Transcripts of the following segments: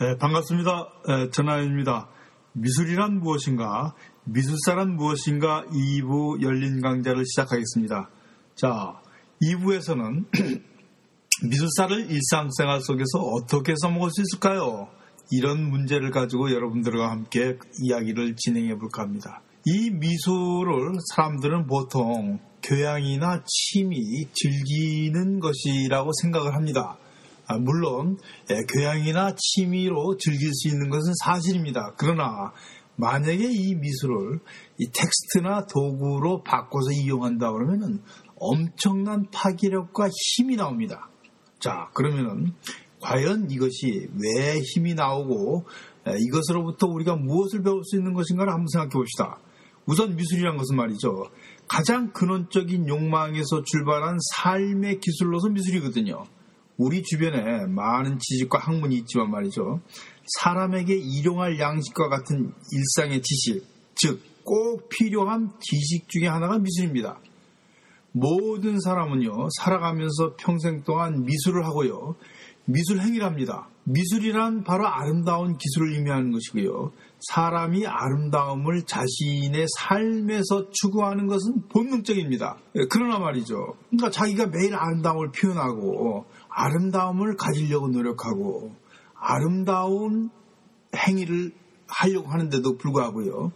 네, 반갑습니다. 네, 전하연입니다. 미술이란 무엇인가? 미술사란 무엇인가? 2부 열린 강좌를 시작하겠습니다. 자, 2부에서는 미술사를 일상생활 속에서 어떻게 써먹을 수 있을까요? 이런 문제를 가지고 여러분들과 함께 이야기를 진행해 볼까 합니다. 이 미술을 사람들은 보통 교양이나 취미, 즐기는 것이라고 생각을 합니다. 아, 물론 예, 교양이나 취미로 즐길 수 있는 것은 사실입니다. 그러나 만약에 이 미술을 이 텍스트나 도구로 바꿔서 이용한다 그러면은 엄청난 파괴력과 힘이 나옵니다. 자, 그러면은 과연 이것이 왜 힘이 나오고 예, 이것으로부터 우리가 무엇을 배울 수 있는 것인가를 한번 생각해 봅시다. 우선 미술이란 것은 말이죠. 가장 근원적인 욕망에서 출발한 삶의 기술로서 미술이거든요. 우리 주변에 많은 지식과 학문이 있지만 말이죠. 사람에게 일용할 양식과 같은 일상의 지식, 즉, 꼭 필요한 지식 중에 하나가 미술입니다. 모든 사람은요, 살아가면서 평생 동안 미술을 하고요, 미술 행위랍니다. 미술이란 바로 아름다운 기술을 의미하는 것이고요. 사람이 아름다움을 자신의 삶에서 추구하는 것은 본능적입니다. 예, 그러나 말이죠. 그러니까 자기가 매일 아름다움을 표현하고 아름다움을 가지려고 노력하고 아름다운 행위를 하려고 하는데도 불구하고요.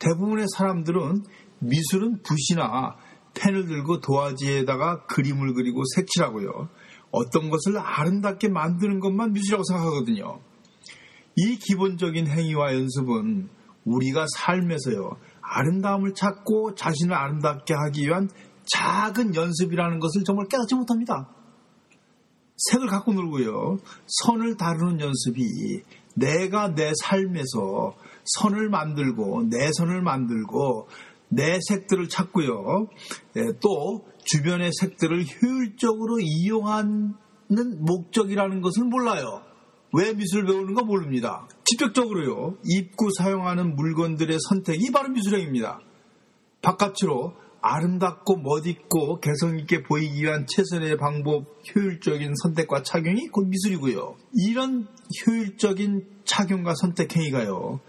대부분의 사람들은 미술은 붓이나 펜을 들고 도화지에다가 그림을 그리고 색칠하고요. 어떤 것을 아름답게 만드는 것만 미술이라고 생각하거든요. 이 기본적인 행위와 연습은 우리가 삶에서요, 아름다움을 찾고 자신을 아름답게 하기 위한 작은 연습이라는 것을 정말 깨닫지 못합니다. 색을 갖고 놀고요, 선을 다루는 연습이 내가 내 삶에서 선을 만들고, 내 선을 만들고, 내 색들을 찾고요, 예, 또 주변의 색들을 효율적으로 이용하는 목적이라는 것을 몰라요. 왜 미술 배우는가 모릅니다. 직접적으로요, 입고 사용하는 물건들의 선택이 바로 미술행입니다. 바깥으로 아름답고 멋있고 개성있게 보이기 위한 최선의 방법, 효율적인 선택과 착용이 곧 미술이고요. 이런 효율적인 착용과 선택 행위가요,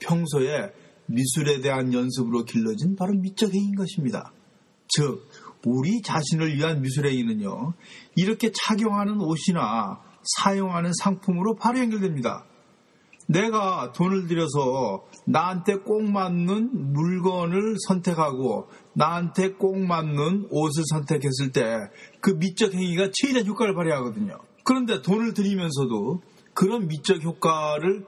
평소에 미술에 대한 연습으로 길러진 바로 미적 행위인 것입니다. 즉, 우리 자신을 위한 미술 행위는요, 이렇게 착용하는 옷이나 사용하는 상품으로 바로 연결됩니다. 내가 돈을 들여서 나한테 꼭 맞는 물건을 선택하고 나한테 꼭 맞는 옷을 선택했을 때 그 미적 행위가 최대한 효과를 발휘하거든요. 그런데 돈을 들이면서도 그런 미적 효과를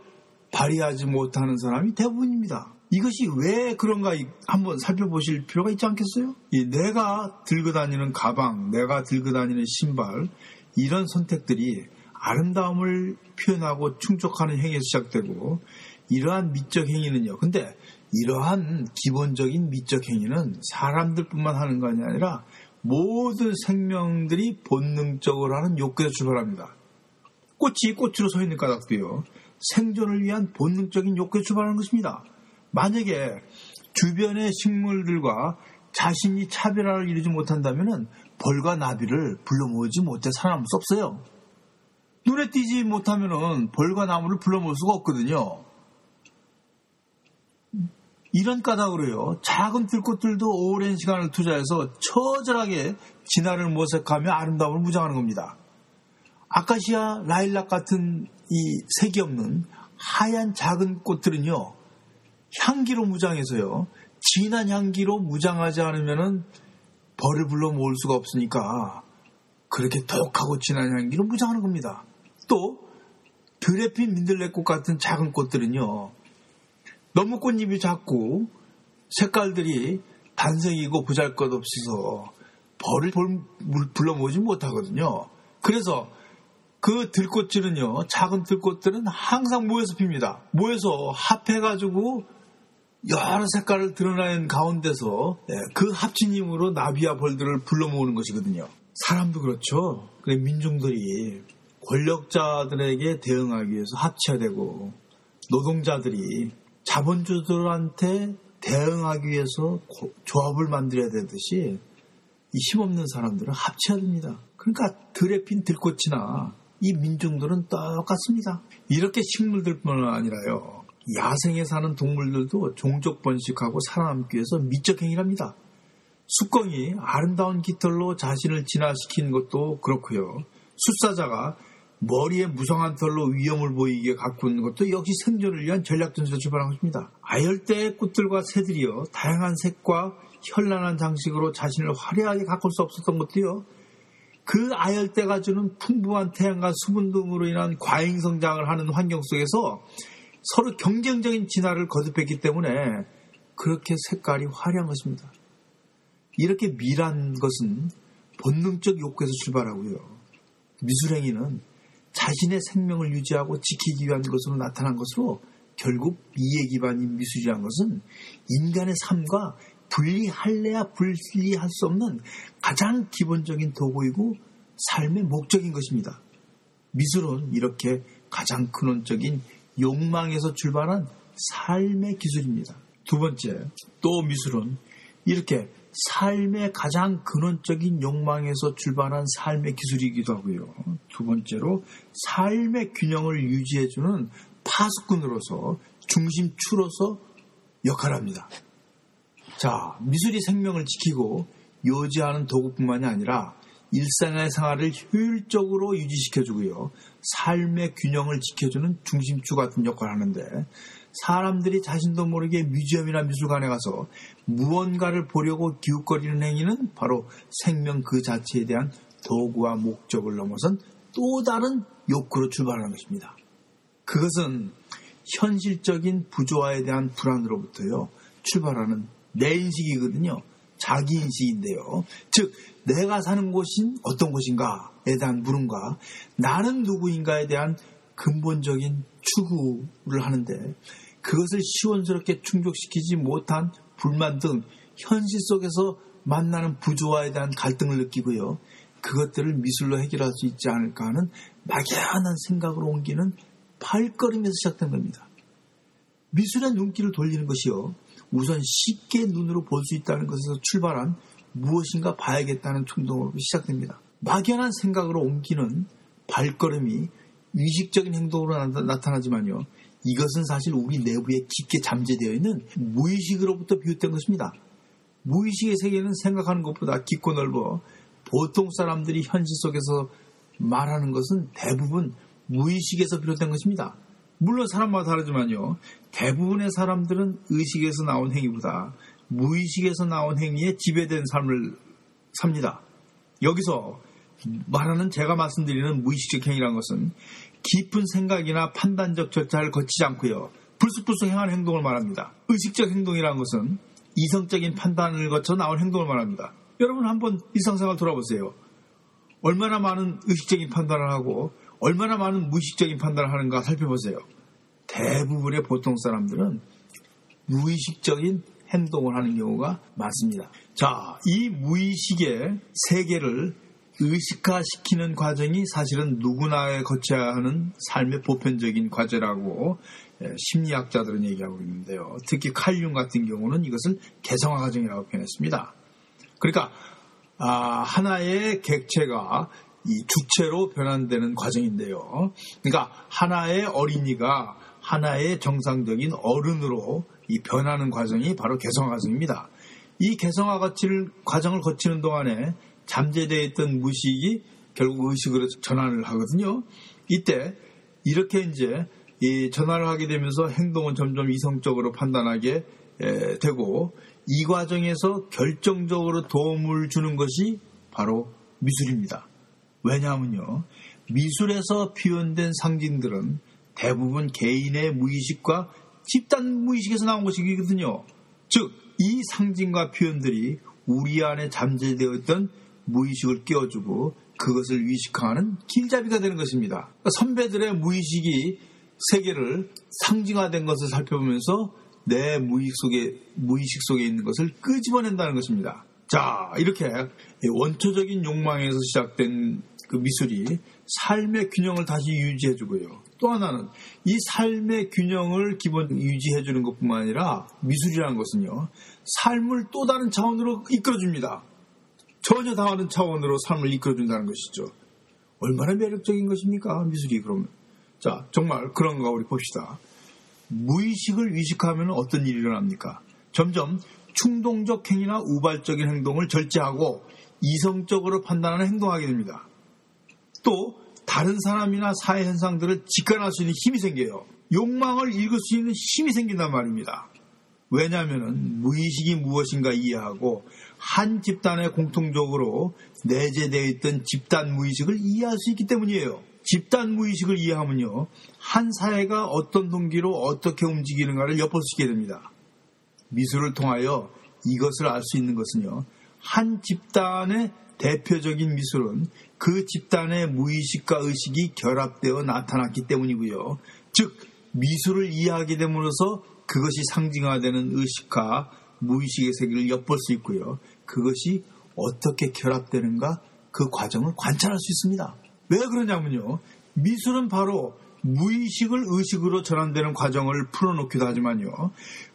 발휘하지 못하는 사람이 대부분입니다. 이것이 왜 그런가 한번 살펴보실 필요가 있지 않겠어요? 내가 들고 다니는 가방, 내가 들고 다니는 신발, 이런 선택들이 아름다움을 표현하고 충족하는 행위에서 시작되고 이러한 미적 행위는요. 근데 이러한 기본적인 미적 행위는 사람들뿐만 하는 것이 아니라 모든 생명들이 본능적으로 하는 욕구에서 출발합니다. 꽃이 꽃으로 서 있는 까닭도요. 생존을 위한 본능적인 욕구에 출발하는 것입니다. 만약에 주변의 식물들과 자신이 차별화를 이루지 못한다면 벌과 나비를 불러 모으지 못해 살아남을 수 없어요. 눈에 띄지 못하면 벌과 나무를 불러 모을 수가 없거든요. 이런 까닭으로 요. 작은 들꽃들도 오랜 시간을 투자해서 처절하게 진화를 모색하며 아름다움을 무장하는 겁니다. 아카시아, 라일락 같은 이 색이 없는 하얀 작은 꽃들은요. 향기로 무장해서요. 진한 향기로 무장하지 않으면은 벌을 불러 모을 수가 없으니까 그렇게 독하고 진한 향기로 무장하는 겁니다. 또 드레핀 민들레꽃 같은 작은 꽃들은요. 너무 꽃잎이 작고 색깔들이 단색이고 보잘것 없어서 벌을 불러 모으지 못하거든요. 그래서 그 들꽃들은요, 작은 들꽃들은 항상 모여서 핍니다. 모여서 합해가지고 여러 색깔을 드러낸 가운데서 예, 그 합친 힘으로 나비와 벌들을 불러 모으는 것이거든요. 사람도 그렇죠. 민중들이 권력자들에게 대응하기 위해서 합쳐야 되고 노동자들이 자본주들한테 대응하기 위해서 조합을 만들어야 되듯이 이 힘없는 사람들은 합쳐야 됩니다. 그러니까 드레핀 들꽃이나 이 민중들은 똑같습니다. 이렇게 식물들뿐만 아니라요. 야생에 사는 동물들도 종족 번식하고 살아남기 위해서 미적 행위랍니다. 숫껑이 아름다운 깃털로 자신을 진화시킨 것도 그렇고요. 숫사자가 머리에 무성한 털로 위험을 보이게 가꾸는 것도 역시 생존을 위한 전략전에서 출발한 것입니다. 아열대의 꽃들과 새들이요 다양한 색과 현란한 장식으로 자신을 화려하게 가꿀 수 없었던 것도요 그 아열대가 주는 풍부한 태양과 수분 등으로 인한 과잉 성장을 하는 환경 속에서 서로 경쟁적인 진화를 거듭했기 때문에 그렇게 색깔이 화려한 것입니다. 이렇게 미란 것은 본능적 욕구에서 출발하고요. 미술행위는 자신의 생명을 유지하고 지키기 위한 것으로 나타난 것으로 결국 이해 기반인 미술이란 것은 인간의 삶과 분리할래야 분리할 수 없는 가장 기본적인 도구이고 삶의 목적인 것입니다. 미술은 이렇게 가장 근원적인 욕망에서 출발한 삶의 기술입니다. 두 번째, 또 미술은 이렇게 삶의 가장 근원적인 욕망에서 출발한 삶의 기술이기도 하고요. 두 번째로 삶의 균형을 유지해주는 파수꾼으로서 중심추로서 역할을 합니다. 자, 미술이 생명을 지키고 요지하는 도구뿐만이 아니라 일상의 생활을 효율적으로 유지시켜주고요. 삶의 균형을 지켜주는 중심추 같은 역할을 하는데 사람들이 자신도 모르게 뮤지엄이나 미술관에 가서 무언가를 보려고 기웃거리는 행위는 바로 생명 그 자체에 대한 도구와 목적을 넘어선 또 다른 욕구로 출발하는 것입니다. 그것은 현실적인 부조화에 대한 불안으로부터요, 출발하는 내 인식이거든요. 자기 인식인데요. 즉, 내가 사는 곳인 어떤 곳인가에 대한 물음과 나는 누구인가에 대한 근본적인 추구를 하는데 그것을 시원스럽게 충족시키지 못한 불만 등 현실 속에서 만나는 부조화에 대한 갈등을 느끼고요. 그것들을 미술로 해결할 수 있지 않을까 하는 막연한 생각으로 옮기는 발걸음에서 시작된 겁니다. 미술의 눈길을 돌리는 것이요. 우선 쉽게 눈으로 볼 수 있다는 것에서 출발한 무엇인가 봐야겠다는 충동으로 시작됩니다. 막연한 생각으로 옮기는 발걸음이 의식적인 행동으로 나타나지만요. 이것은 사실 우리 내부에 깊게 잠재되어 있는 무의식으로부터 비롯된 것입니다. 무의식의 세계는 생각하는 것보다 깊고 넓어 보통 사람들이 현실 속에서 말하는 것은 대부분 무의식에서 비롯된 것입니다. 물론 사람마다 다르지만요. 대부분의 사람들은 의식에서 나온 행위보다 무의식에서 나온 행위에 지배된 삶을 삽니다. 여기서 말하는 제가 말씀드리는 무의식적 행위란 것은 깊은 생각이나 판단적 절차를 거치지 않고요. 불쑥불쑥 행하는 행동을 말합니다. 의식적 행동이라는 것은 이성적인 판단을 거쳐 나온 행동을 말합니다. 여러분 한번 일상생활 돌아보세요. 얼마나 많은 의식적인 판단을 하고 얼마나 많은 무의식적인 판단을 하는가 살펴보세요. 대부분의 보통 사람들은 무의식적인 행동을 하는 경우가 많습니다. 자, 이 무의식의 세계를 의식화시키는 과정이 사실은 누구나 거쳐야 하는 삶의 보편적인 과제라고 예, 심리학자들은 얘기하고 있는데요. 특히 칼륨 같은 경우는 이것을 개성화 과정이라고 표현했습니다. 그러니까 아, 하나의 객체가 이 주체로 변환되는 과정인데요. 그러니까 하나의 어린이가 하나의 정상적인 어른으로 이 변하는 과정이 바로 개성화 과정입니다. 이 개성화 과정을 거치는 동안에 잠재되어 있던 무식이 결국 의식으로 전환을 하거든요. 이때 이렇게 이제 이 전환을 하게 되면서 행동은 점점 이성적으로 판단하게 되고 이 과정에서 결정적으로 도움을 주는 것이 바로 미술입니다. 왜냐하면요. 미술에서 표현된 상징들은 대부분 개인의 무의식과 집단 무의식에서 나온 것이거든요. 즉, 이 상징과 표현들이 우리 안에 잠재되어 있던 무의식을 끼워주고 그것을 위식화하는 길잡이가 되는 것입니다. 그러니까 선배들의 무의식이 세계를 상징화된 것을 살펴보면서 내 무의식 속에, 무의식 속에 있는 것을 끄집어낸다는 것입니다. 자, 이렇게 원초적인 욕망에서 시작된 그 미술이 삶의 균형을 다시 유지해주고요. 또 하나는 이 삶의 균형을 기본 유지해 주는 것뿐만 아니라 미술이라는 것은요, 삶을 또 다른 차원으로 이끌어 줍니다. 전혀 다른 차원으로 삶을 이끌어 준다는 것이죠. 얼마나 매력적인 것입니까? 미술이 그러면. 자, 정말 그런가 우리 봅시다. 무의식을 의식하면 어떤 일이 일어납니까? 점점 충동적 행위나 우발적인 행동을 절제하고 이성적으로 판단하는 행동하게 됩니다. 또 다른 사람이나 사회 현상들을 직관할 수 있는 힘이 생겨요. 욕망을 읽을 수 있는 힘이 생긴단 말입니다. 왜냐하면 무의식이 무엇인가 이해하고 한 집단에 공통적으로 내재되어 있던 집단 무의식을 이해할 수 있기 때문이에요. 집단 무의식을 이해하면요. 한 사회가 어떤 동기로 어떻게 움직이는가를 엿볼 수 있게 됩니다. 미술을 통하여 이것을 알 수 있는 것은요. 한 집단의 대표적인 미술은 그 집단의 무의식과 의식이 결합되어 나타났기 때문이고요. 즉 미술을 이해하게 됨으로써 그것이 상징화되는 의식과 무의식의 세계를 엿볼 수 있고요. 그것이 어떻게 결합되는가 그 과정을 관찰할 수 있습니다. 왜 그러냐면요. 미술은 바로 무의식을 의식으로 전환되는 과정을 풀어놓기도 하지만요.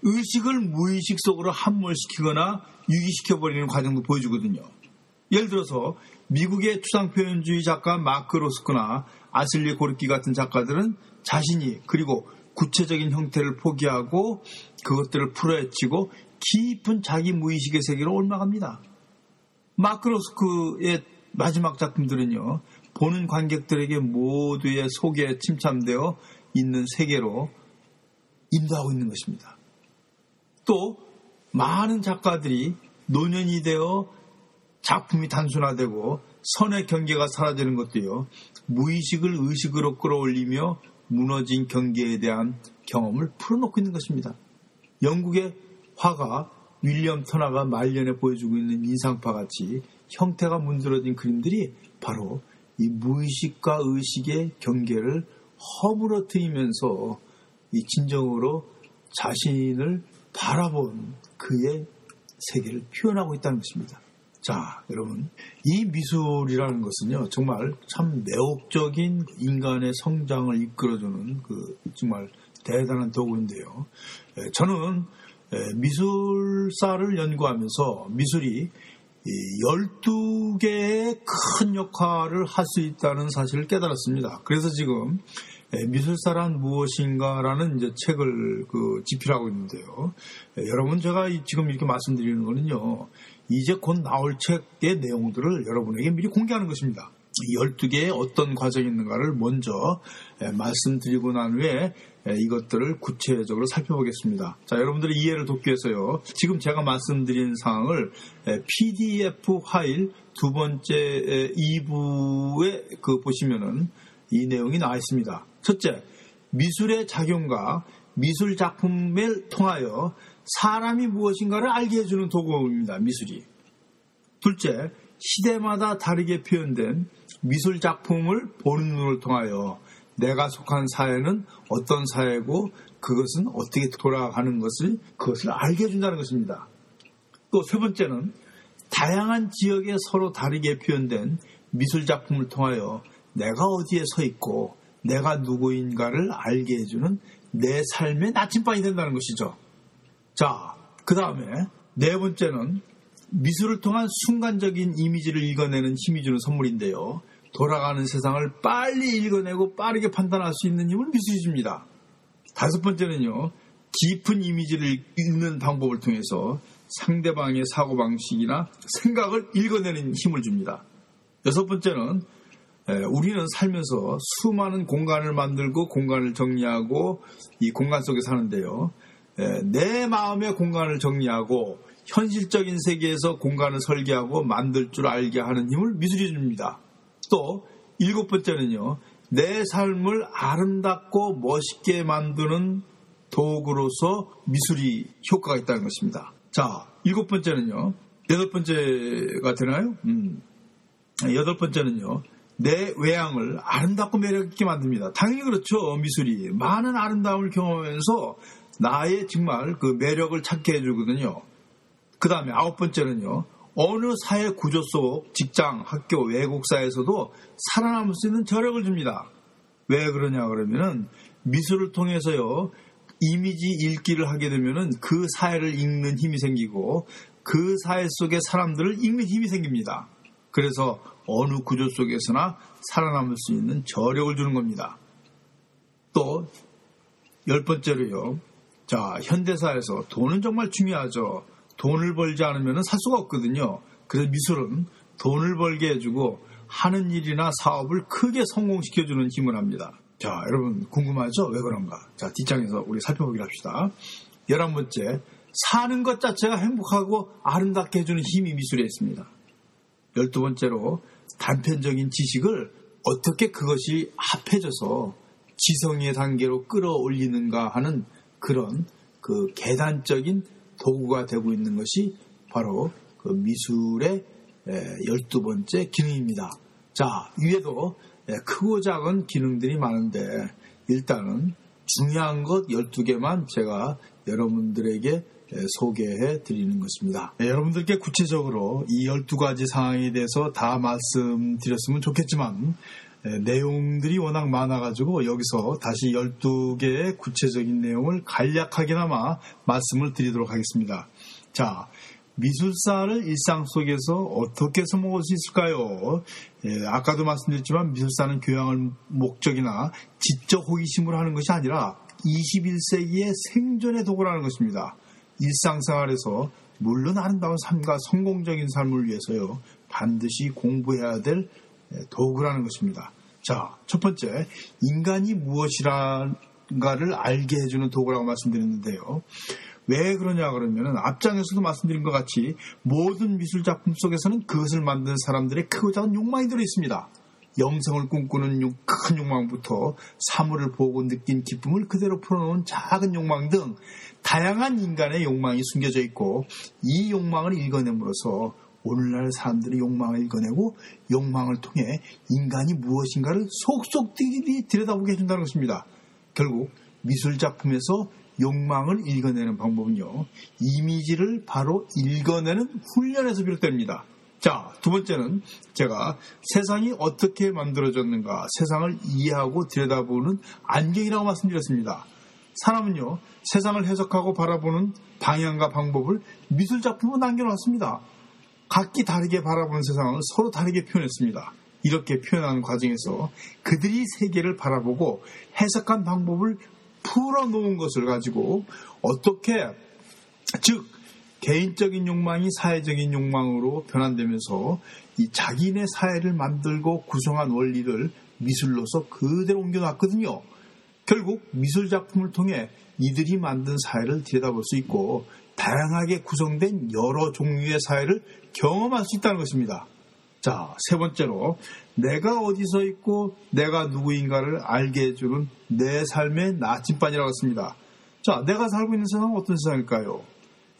의식을 무의식 속으로 함몰시키거나 유기시켜버리는 과정도 보여주거든요. 예를 들어서 미국의 추상표현주의 작가 마크 로스크나 아슬리 고르키 같은 작가들은 자신이 그리고 구체적인 형태를 포기하고 그것들을 풀어헤치고 깊은 자기 무의식의 세계로 올라갑니다. 마크 로스크의 마지막 작품들은요, 보는 관객들에게 모두의 속에 침참되어 있는 세계로 인도하고 있는 것입니다. 또 많은 작가들이 노년이 되어 작품이 단순화되고 선의 경계가 사라지는 것도요. 무의식을 의식으로 끌어올리며 무너진 경계에 대한 경험을 풀어놓고 있는 것입니다. 영국의 화가 윌리엄 터나가 말년에 보여주고 있는 인상파 같이 형태가 문드러진 그림들이 바로 이 무의식과 의식의 경계를 허물어뜨리면서 이 진정으로 자신을 바라본 그의 세계를 표현하고 있다는 것입니다. 자, 여러분, 이 미술이라는 것은요, 정말 참 매혹적인 인간의 성장을 이끌어주는 그 정말 대단한 도구인데요. 예, 저는 예, 미술사를 연구하면서 미술이 12개의 큰 역할을 할 수 있다는 사실을 깨달았습니다. 그래서 지금 예, 미술사란 무엇인가라는 이제 책을 그 집필하고 있는데요. 여러분 제가 지금 이렇게 말씀드리는 거는요. 이제 곧 나올 책의 내용들을 여러분에게 미리 공개하는 것입니다. 12개의 어떤 과정이 있는가를 먼저 예, 말씀드리고 난 후에 예, 이것들을 구체적으로 살펴보겠습니다. 자, 여러분들의 이해를 돕기 위해서요. 지금 제가 말씀드린 사항을 PDF 예, 파일 두 번째 2부에 그 보시면은 이 내용이 나와 있습니다. 첫째, 미술의 작용과 미술 작품을 통하여 사람이 무엇인가를 알게 해주는 도구입니다. 미술이. 둘째, 시대마다 다르게 표현된 미술 작품을 보는 눈을 통하여 내가 속한 사회는 어떤 사회고 그것은 어떻게 돌아가는 것을 그것을 알게 해준다는 것입니다. 또 세 번째는 다양한 지역에 서로 다르게 표현된 미술 작품을 통하여 내가 어디에 서 있고 내가 누구인가를 알게 해주는 내 삶의 나침반이 된다는 것이죠. 자, 그 다음에 네 번째는 미술을 통한 순간적인 이미지를 읽어내는 힘이 주는 선물인데요. 돌아가는 세상을 빨리 읽어내고 빠르게 판단할 수 있는 힘을 미술이 줍니다. 다섯 번째는요, 깊은 이미지를 읽는 방법을 통해서 상대방의 사고방식이나 생각을 읽어내는 힘을 줍니다. 여섯 번째는 우리는 살면서 수많은 공간을 만들고 공간을 정리하고 이 공간 속에 사는데요. 내 마음의 공간을 정리하고 현실적인 세계에서 공간을 설계하고 만들 줄 알게 하는 힘을 미술이 줍니다. 또 일곱 번째는요. 내 삶을 아름답고 멋있게 만드는 도구로서 미술이 효과가 있다는 것입니다. 자, 일곱 번째는요. 여덟 번째가 되나요? 음. 여덟 번째는요. 내 외양을 아름답고 매력있게 만듭니다. 당연히 그렇죠. 미술이. 많은 아름다움을 경험하면서 나의 정말 그 매력을 찾게 해주거든요. 그 다음에 아홉 번째는요. 어느 사회 구조 속 직장, 학교, 외국사에서도 살아남을 수 있는 저력을 줍니다. 왜 그러냐 그러면은 미술을 통해서요. 이미지 읽기를 하게 되면은 그 사회를 읽는 힘이 생기고 그 사회 속의 사람들을 읽는 힘이 생깁니다. 그래서 어느 구조 속에서나 살아남을 수 있는 저력을 주는 겁니다. 또 열 번째로요. 자, 현대사에서 돈은 정말 중요하죠. 돈을 벌지 않으면 살 수가 없거든요. 그래서 미술은 돈을 벌게 해주고 하는 일이나 사업을 크게 성공시켜주는 힘을 합니다. 자, 여러분 궁금하죠? 왜 그런가? 자, 뒷장에서 우리 살펴보기로 합시다. 열한 번째, 사는 것 자체가 행복하고 아름답게 해주는 힘이 미술에 있습니다. 열두 번째로, 단편적인 지식을 어떻게 그것이 합해져서 지성의 단계로 끌어올리는가 하는 그런 그 계단적인 도구가 되고 있는 것이 바로 그 미술의 열두 번째 기능입니다. 자, 위에도 크고 작은 기능들이 많은데 일단은 중요한 것 12개만 제가 여러분들에게 소개해 드리는 것입니다. 여러분들께 구체적으로 이 12가지 사항에 대해서 다 말씀드렸으면 좋겠지만 내용들이 워낙 많아가지고 여기서 다시 12개의 구체적인 내용을 간략하게나마 말씀을 드리도록 하겠습니다. 자, 미술사를 일상 속에서 어떻게 써먹을 수 있을까요? 예, 아까도 말씀드렸지만 미술사는 교양을 목적이나 지적 호기심으로 하는 것이 아니라 21세기의 생존의 도구라는 것입니다. 일상생활에서 물론 아름다운 삶과 성공적인 삶을 위해서요 반드시 공부해야 될 예, 도구라는 것입니다. 자, 첫 번째 인간이 무엇이란가를 알게 해주는 도구라고 말씀드렸는데요. 왜 그러냐 그러면은 앞장에서도 말씀드린 것 같이 모든 미술 작품 속에서는 그것을 만드는 사람들의 크고 작은 욕망이 들어 있습니다. 영성을 꿈꾸는 큰 욕망부터 사물을 보고 느낀 기쁨을 그대로 풀어놓은 작은 욕망 등 다양한 인간의 욕망이 숨겨져 있고 이 욕망을 읽어냄으로써 오늘날 사람들의 욕망을 읽어내고 욕망을 통해 인간이 무엇인가를 속속들이 들여다보게 해준다는 것입니다. 결국 미술 작품에서 욕망을 읽어내는 방법은요, 이미지를 바로 읽어내는 훈련에서 비롯됩니다. 자, 두 번째는 제가 세상이 어떻게 만들어졌는가, 세상을 이해하고 들여다보는 안경이라고 말씀드렸습니다. 사람은요, 세상을 해석하고 바라보는 방향과 방법을 미술작품으로 남겨놨습니다. 각기 다르게 바라보는 세상을 서로 다르게 표현했습니다. 이렇게 표현하는 과정에서 그들이 세계를 바라보고 해석한 방법을 풀어놓은 것을 가지고 어떻게 즉 개인적인 욕망이 사회적인 욕망으로 변환되면서 이 자기네 사회를 만들고 구성한 원리를 미술로서 그대로 옮겨놨거든요. 결국 미술 작품을 통해 이들이 만든 사회를 들여다볼 수 있고 다양하게 구성된 여러 종류의 사회를 경험할 수 있다는 것입니다. 자, 세 번째로 내가 어디서 있고 내가 누구인가를 알게 해주는 내 삶의 나침반이라고 했습니다. 자, 내가 살고 있는 세상은 어떤 세상일까요?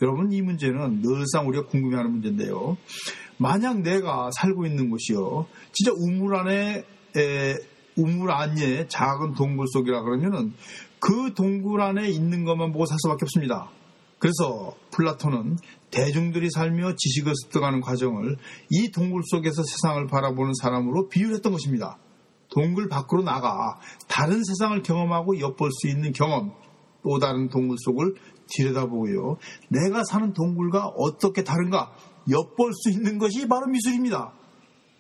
여러분, 이 문제는 늘상 우리가 궁금해하는 문제인데요. 만약 내가 살고 있는 곳이요, 진짜 우물 안에, 에, 우물 안에 작은 동굴 속이라 그러면은 그 동굴 안에 있는 것만 보고 살 수밖에 없습니다. 그래서 플라톤은 대중들이 살며 지식을 습득하는 과정을 이 동굴 속에서 세상을 바라보는 사람으로 비유했던 것입니다. 동굴 밖으로 나가 다른 세상을 경험하고 엿볼 수 있는 경험, 또 다른 동굴 속을 들여다보고요. 내가 사는 동굴과 어떻게 다른가 엿볼 수 있는 것이 바로 미술입니다.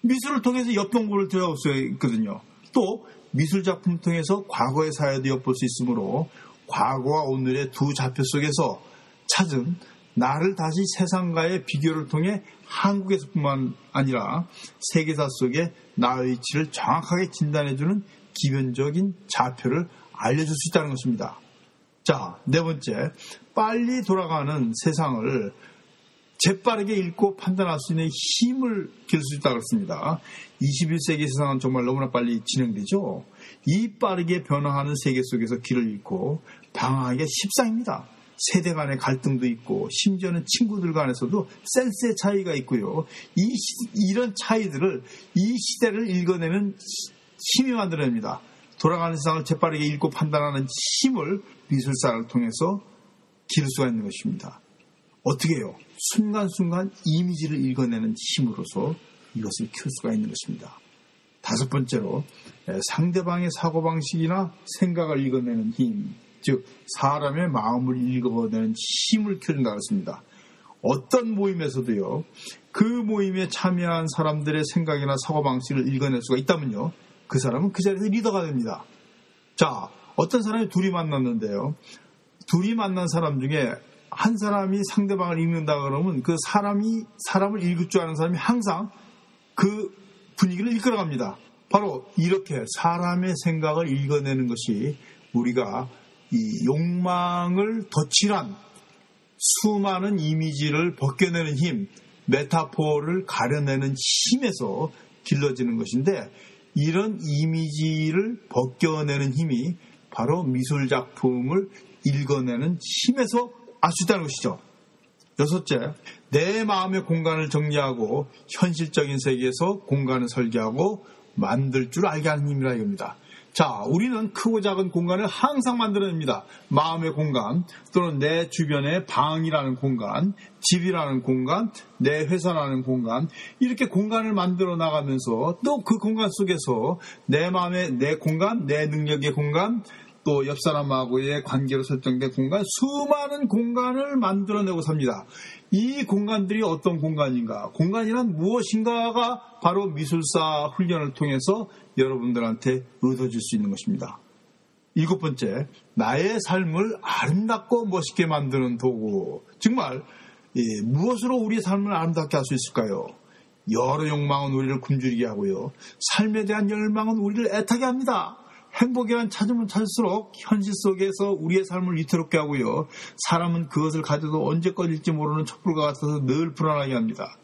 미술을 통해서 옆 동굴을 들여다볼 수 있거든요. 또 미술 작품 통해서 과거의 사회도 엿볼 수 있으므로 과거와 오늘의 두 좌표 속에서 찾은 나를 다시 세상과의 비교를 통해 한국에서뿐만 아니라 세계사 속에 나의 위치를 정확하게 진단해주는 기본적인 좌표를 알려줄 수 있다는 것입니다. 자, 네 번째, 빨리 돌아가는 세상을 재빠르게 읽고 판단할 수 있는 힘을 기를 수 있다고 했습니다. 21세기 세상은 정말 너무나 빨리 진행되죠. 이 빠르게 변화하는 세계 속에서 길을 잃고 방황하기가 십상입니다. 세대 간의 갈등도 있고 심지어는 친구들 간에서도 센스의 차이가 있고요. 이 이런 차이들을 이 시대를 읽어내는 힘이 만들어냅니다. 돌아가는 세상을 재빠르게 읽고 판단하는 힘을 미술사를 통해서 기를 수가 있는 것입니다. 어떻게 해요? 순간순간 이미지를 읽어내는 힘으로서 이것을 키울 수가 있는 것입니다. 다섯 번째로 상대방의 사고방식이나 생각을 읽어내는 힘, 즉 사람의 마음을 읽어내는 힘을 키운다 그랬습니다. 어떤 모임에서도요, 그 모임에 참여한 사람들의 생각이나 사고방식을 읽어낼 수가 있다면요, 그 사람은 그 자리에서 리더가 됩니다. 자, 어떤 사람이 둘이 만났는데요. 둘이 만난 사람 중에 한 사람이 상대방을 읽는다 그러면 그 사람이 사람을 읽을 줄 아는 사람이 항상 그 분위기를 이끌어갑니다. 바로 이렇게 사람의 생각을 읽어내는 것이 우리가 이 욕망을 덧칠한 수많은 이미지를 벗겨내는 힘, 메타포를 가려내는 힘에서 길러지는 것인데 이런 이미지를 벗겨내는 힘이 바로 미술 작품을 읽어내는 힘에서 알 수 있다는 것이죠. 여섯째, 내 마음의 공간을 정리하고 현실적인 세계에서 공간을 설계하고 만들 줄 알게 하는 힘이라 이겁니다. 자, 우리는 크고 작은 공간을 항상 만들어냅니다. 마음의 공간, 또는 내 주변의 방이라는 공간, 집이라는 공간, 내 회사라는 공간, 이렇게 공간을 만들어 나가면서 또 그 공간 속에서 내 마음의 내 공간, 내 능력의 공간, 또 옆 사람하고의 관계로 설정된 공간, 수많은 공간을 만들어내고 삽니다. 이 공간들이 어떤 공간인가? 공간이란 무엇인가가 바로 미술사 훈련을 통해서 여러분들한테 얻어 질 수 있는 것입니다. 일곱 번째, 나의 삶을 아름답고 멋있게 만드는 도구. 정말 예, 무엇으로 우리의 삶을 아름답게 할 수 있을까요? 여러 욕망은 우리를 굶주리게 하고요. 삶에 대한 열망은 우리를 애타게 합니다. 행복이란 찾으면 찾을수록 현실 속에서 우리의 삶을 위태롭게 하고요. 사람은 그것을 가져도 언제 꺼질지 모르는 촛불과 같아서 늘 불안하게 합니다.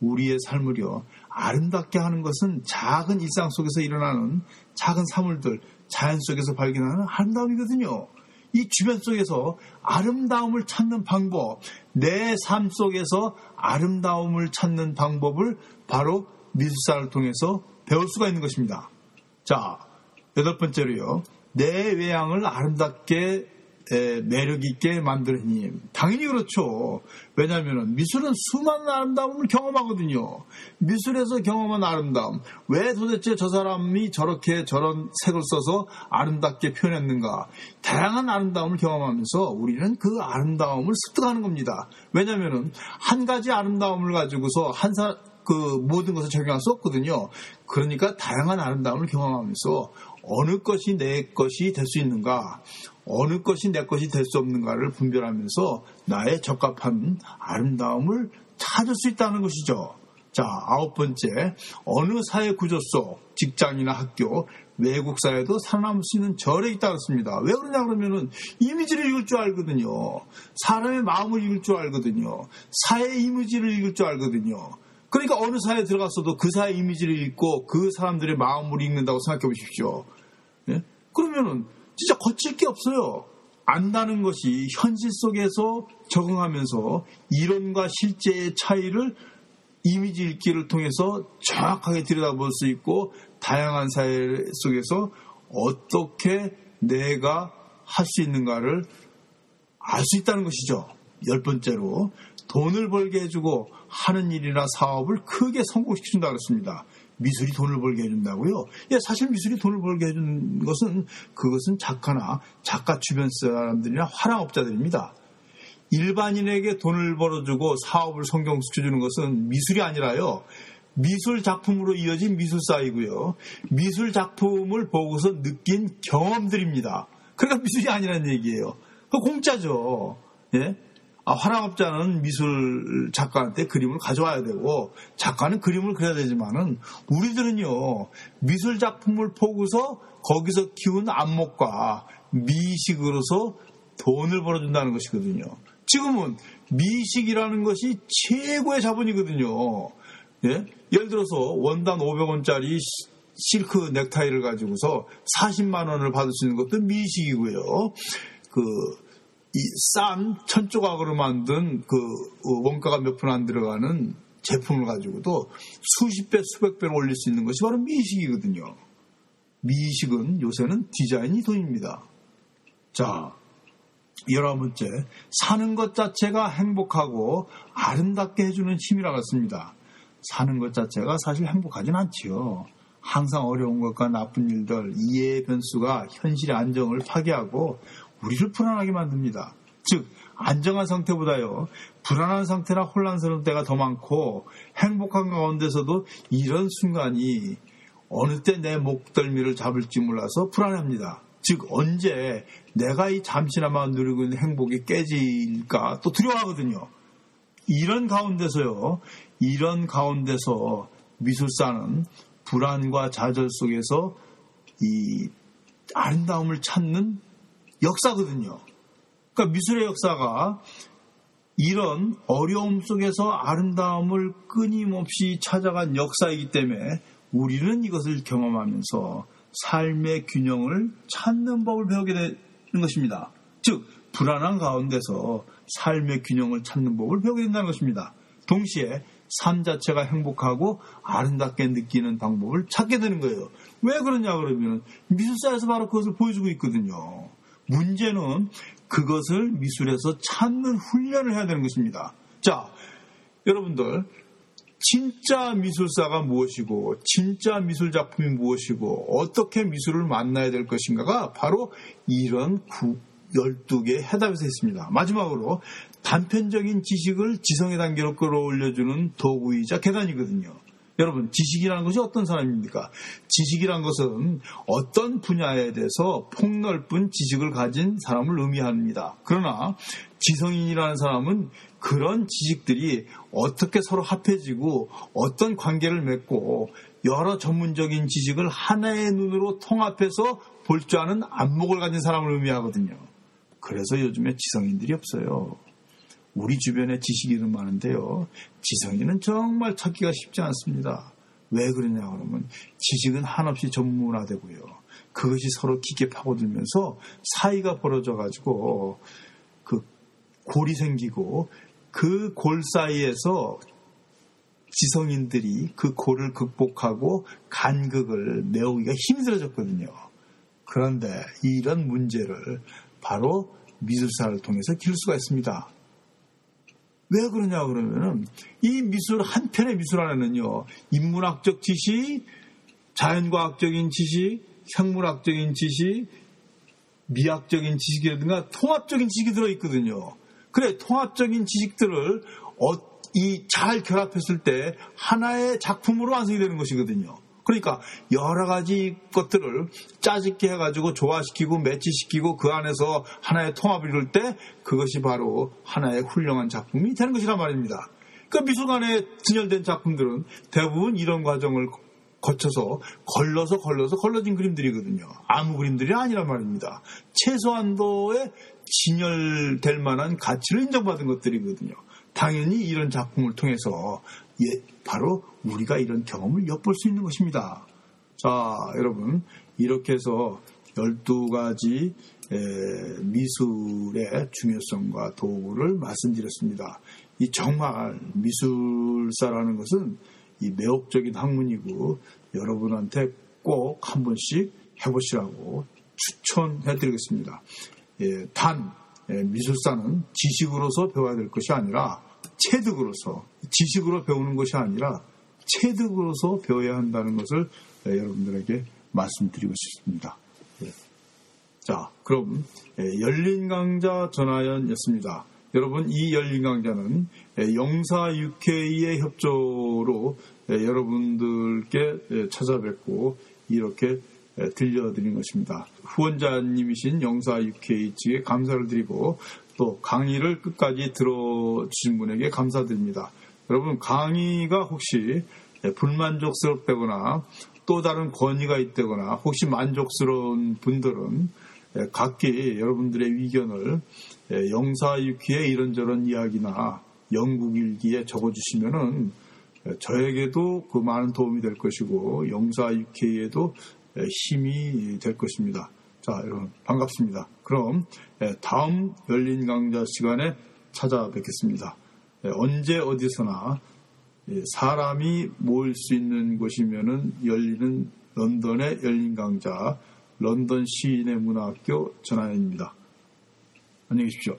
우리의 삶을요, 아름답게 하는 것은 작은 일상 속에서 일어나는 작은 사물들, 자연 속에서 발견하는 아름다움이거든요. 이 주변 속에서 아름다움을 찾는 방법, 내 삶 속에서 아름다움을 찾는 방법을 바로 미술사를 통해서 배울 수가 있는 것입니다. 자, 여덟 번째로요. 내 외양을 아름답게 매력 있게 힘. 당연히 그렇죠. 왜냐하면 미술은 수많은 아름다움을 경험하거든요. 미술에서 경험한 아름다움. 왜 도대체 저 사람이 저렇게 저런 색을 써서 아름답게 표현했는가. 다양한 아름다움을 경험하면서 우리는 그 아름다움을 습득하는 겁니다. 왜냐하면 한 가지 아름다움을 가지고서 한 사, 그 모든 것을 적용할 수 없거든요. 그러니까 다양한 아름다움을 경험하면서 어느 것이 내 것이 될 수 있는가, 어느 것이 내 것이 될 수 없는가를 분별하면서 나의 적합한 아름다움을 찾을 수 있다는 것이죠. 자, 아홉 번째, 어느 사회 구조 속, 직장이나 학교, 외국 사회도 살아남을 수 있는 절에 있다고 했습니다. 왜 그러냐 그러면은 이미지를 읽을 줄 알거든요. 사람의 마음을 읽을 줄 알거든요. 사회 이미지를 읽을 줄 알거든요. 그러니까 어느 사회에 들어갔어도 그 사회 이미지를 읽고 그 사람들의 마음을 읽는다고 생각해 보십시오. 예? 그러면은 진짜 거칠 게 없어요. 안다는 것이 현실 속에서 적응하면서 이론과 실제의 차이를 이미지 읽기를 통해서 정확하게 들여다볼 수 있고 다양한 사회 속에서 어떻게 내가 할 수 있는가를 알 수 있다는 것이죠. 열 번째로 돈을 벌게 해주고 하는 일이나 사업을 크게 성공시킨다 그랬습니다. 미술이 돈을 벌게 해준다고요? 예, 사실 미술이 돈을 벌게 해준 것은 그것은 작가나 작가 주변 사람들이나 화랑업자들입니다. 일반인에게 돈을 벌어주고 사업을 성공시켜주는 것은 미술이 아니라요. 미술 작품으로 이어진 미술사이고요. 미술 작품을 보고서 느낀 경험들입니다. 그러니까 미술이 아니라는 얘기예요. 그 공짜죠. 예? 아, 화랑업자는 미술 작가한테 그림을 가져와야 되고 작가는 그림을 그려야 되지만은 우리들은요 미술 작품을 보고서 거기서 키운 안목과 미식으로서 돈을 벌어준다는 것이거든요. 지금은 미식이라는 것이 최고의 자본이거든요. 예? 예를 들어서 원단 500원짜리 실크 넥타이를 가지고서 40만 원을 받을 수 있는 것도 미식이고요. 그이 싼 천조각으로 만든 그 어, 원가가 몇 푼 안 들어가는 제품을 가지고도 수십 배, 수백 배로 올릴 수 있는 것이 바로 미식이거든요. 미식은 요새는 디자인이 돈입니다. 자, 열한 번째, 사는 것 자체가 행복하고 아름답게 해주는 힘이라고 했습니다. 사는 것 자체가 사실 행복하진 않지요. 항상 어려운 것과 나쁜 일들, 이해의 변수가 현실의 안정을 파괴하고 우리를 불안하게 만듭니다. 즉 안정한 상태보다요 불안한 상태나 혼란스러운 때가 더 많고 행복한 가운데서도 이런 순간이 어느 때 내 목덜미를 잡을지 몰라서 불안합니다. 즉 언제 내가 이 잠시나마 누리고 있는 행복이 깨질까 또 두려워하거든요. 이런 가운데서요, 이런 가운데서 미술사는 불안과 좌절 속에서 이 아름다움을 찾는 역사거든요. 그러니까 미술의 역사가 이런 어려움 속에서 아름다움을 끊임없이 찾아간 역사이기 때문에 우리는 이것을 경험하면서 삶의 균형을 찾는 법을 배우게 되는 것입니다. 즉, 불안한 가운데서 삶의 균형을 찾는 법을 배우게 된다는 것입니다. 동시에 삶 자체가 행복하고 아름답게 느끼는 방법을 찾게 되는 거예요. 왜 그러냐 그러면 미술사에서 바로 그것을 보여주고 있거든요. 문제는 그것을 미술에서 찾는 훈련을 해야 되는 것입니다. 자, 여러분들 진짜 미술사가 무엇이고 진짜 미술 작품이 무엇이고 어떻게 미술을 만나야 될 것인가가 바로 이런 12개의 해답에서 있습니다. 마지막으로 단편적인 지식을 지성의 단계로 끌어올려주는 도구이자 계단이거든요. 여러분, 지식이라는 것이 어떤 사람입니까? 지식이란 것은 어떤 분야에 대해서 폭넓은 지식을 가진 사람을 의미합니다. 그러나 지성인이라는 사람은 그런 지식들이 어떻게 서로 합해지고 어떤 관계를 맺고 여러 전문적인 지식을 하나의 눈으로 통합해서 볼 줄 아는 안목을 가진 사람을 의미하거든요. 그래서 요즘에 지성인들이 없어요. 우리 주변에 지식인은 많은데요. 지성인은 정말 찾기가 쉽지 않습니다. 왜 그러냐 그러면 지식은 한없이 전문화되고요. 그것이 서로 깊게 파고들면서 사이가 벌어져 가지고 그 골이 생기고 그 골 사이에서 지성인들이 그 골을 극복하고 간극을 메우기가 힘들어졌거든요. 그런데 이런 문제를 바로 미술사를 통해서 길 수가 있습니다. 왜 그러냐 그러면은 이 미술 한 편의 미술 안에는요 인문학적 지식, 자연과학적인 지식, 생물학적인 지식, 미학적인 지식이라든가 통합적인 지식이 들어 있거든요. 그래 통합적인 지식들을 어, 이잘 결합했을 때 하나의 작품으로 완성이 되는 것이거든요. 그러니까 여러 가지 것들을 짜집게 해가지고 조화시키고 매치시키고 그 안에서 하나의 통합을 이룰 때 그것이 바로 하나의 훌륭한 작품이 되는 것이란 말입니다. 그 미술관에 진열된 작품들은 대부분 이런 과정을 거쳐서 걸러서 걸러서 걸러진 그림들이거든요. 아무 그림들이 아니란 말입니다. 최소한도의 진열될 만한 가치를 인정받은 것들이거든요. 당연히 이런 작품을 통해서 예, 바로 우리가 이런 경험을 엿볼 수 있는 것입니다. 자, 여러분, 이렇게 해서 12가지 미술의 중요성과 도구를 말씀드렸습니다. 이 정말 미술사라는 것은 이 매혹적인 학문이고 여러분한테 꼭 한 번씩 해보시라고 추천해 드리겠습니다. 예, 단, 예, 미술사는 지식으로서 배워야 될 것이 아니라 체득으로서 지식으로 배우는 것이 아니라 체득으로서 배워야 한다는 것을 네, 여러분들에게 말씀드리고 싶습니다. 네. 자, 그럼 예, 열린 강자 전하연이었습니다. 여러분 이 열린 강자는 예, 영사 UK의 협조로 예, 여러분들께 찾아뵙고 이렇게 들려드린 것입니다. 후원자님이신 영사 UK 측에 감사를 드리고 또 강의를 끝까지 들어주신 분에게 감사드립니다. 여러분 강의가 혹시 불만족스럽다거나 또 다른 권위가 있다거나 혹시 만족스러운 분들은 각기 여러분들의 의견을 영사유키의 이런저런 이야기나 영국일기에 적어주시면은 저에게도 그 많은 도움이 될 것이고 영사유키에도 힘이 될 것입니다. 자, 여러분 반갑습니다. 그럼 다음 열린 강좌 시간에 찾아뵙겠습니다. 언제 어디서나 사람이 모일 수 있는 곳이면은 열리는 런던의 열린 강좌 런던 시인의 문화학교 전하연입니다. 안녕히 계십시오.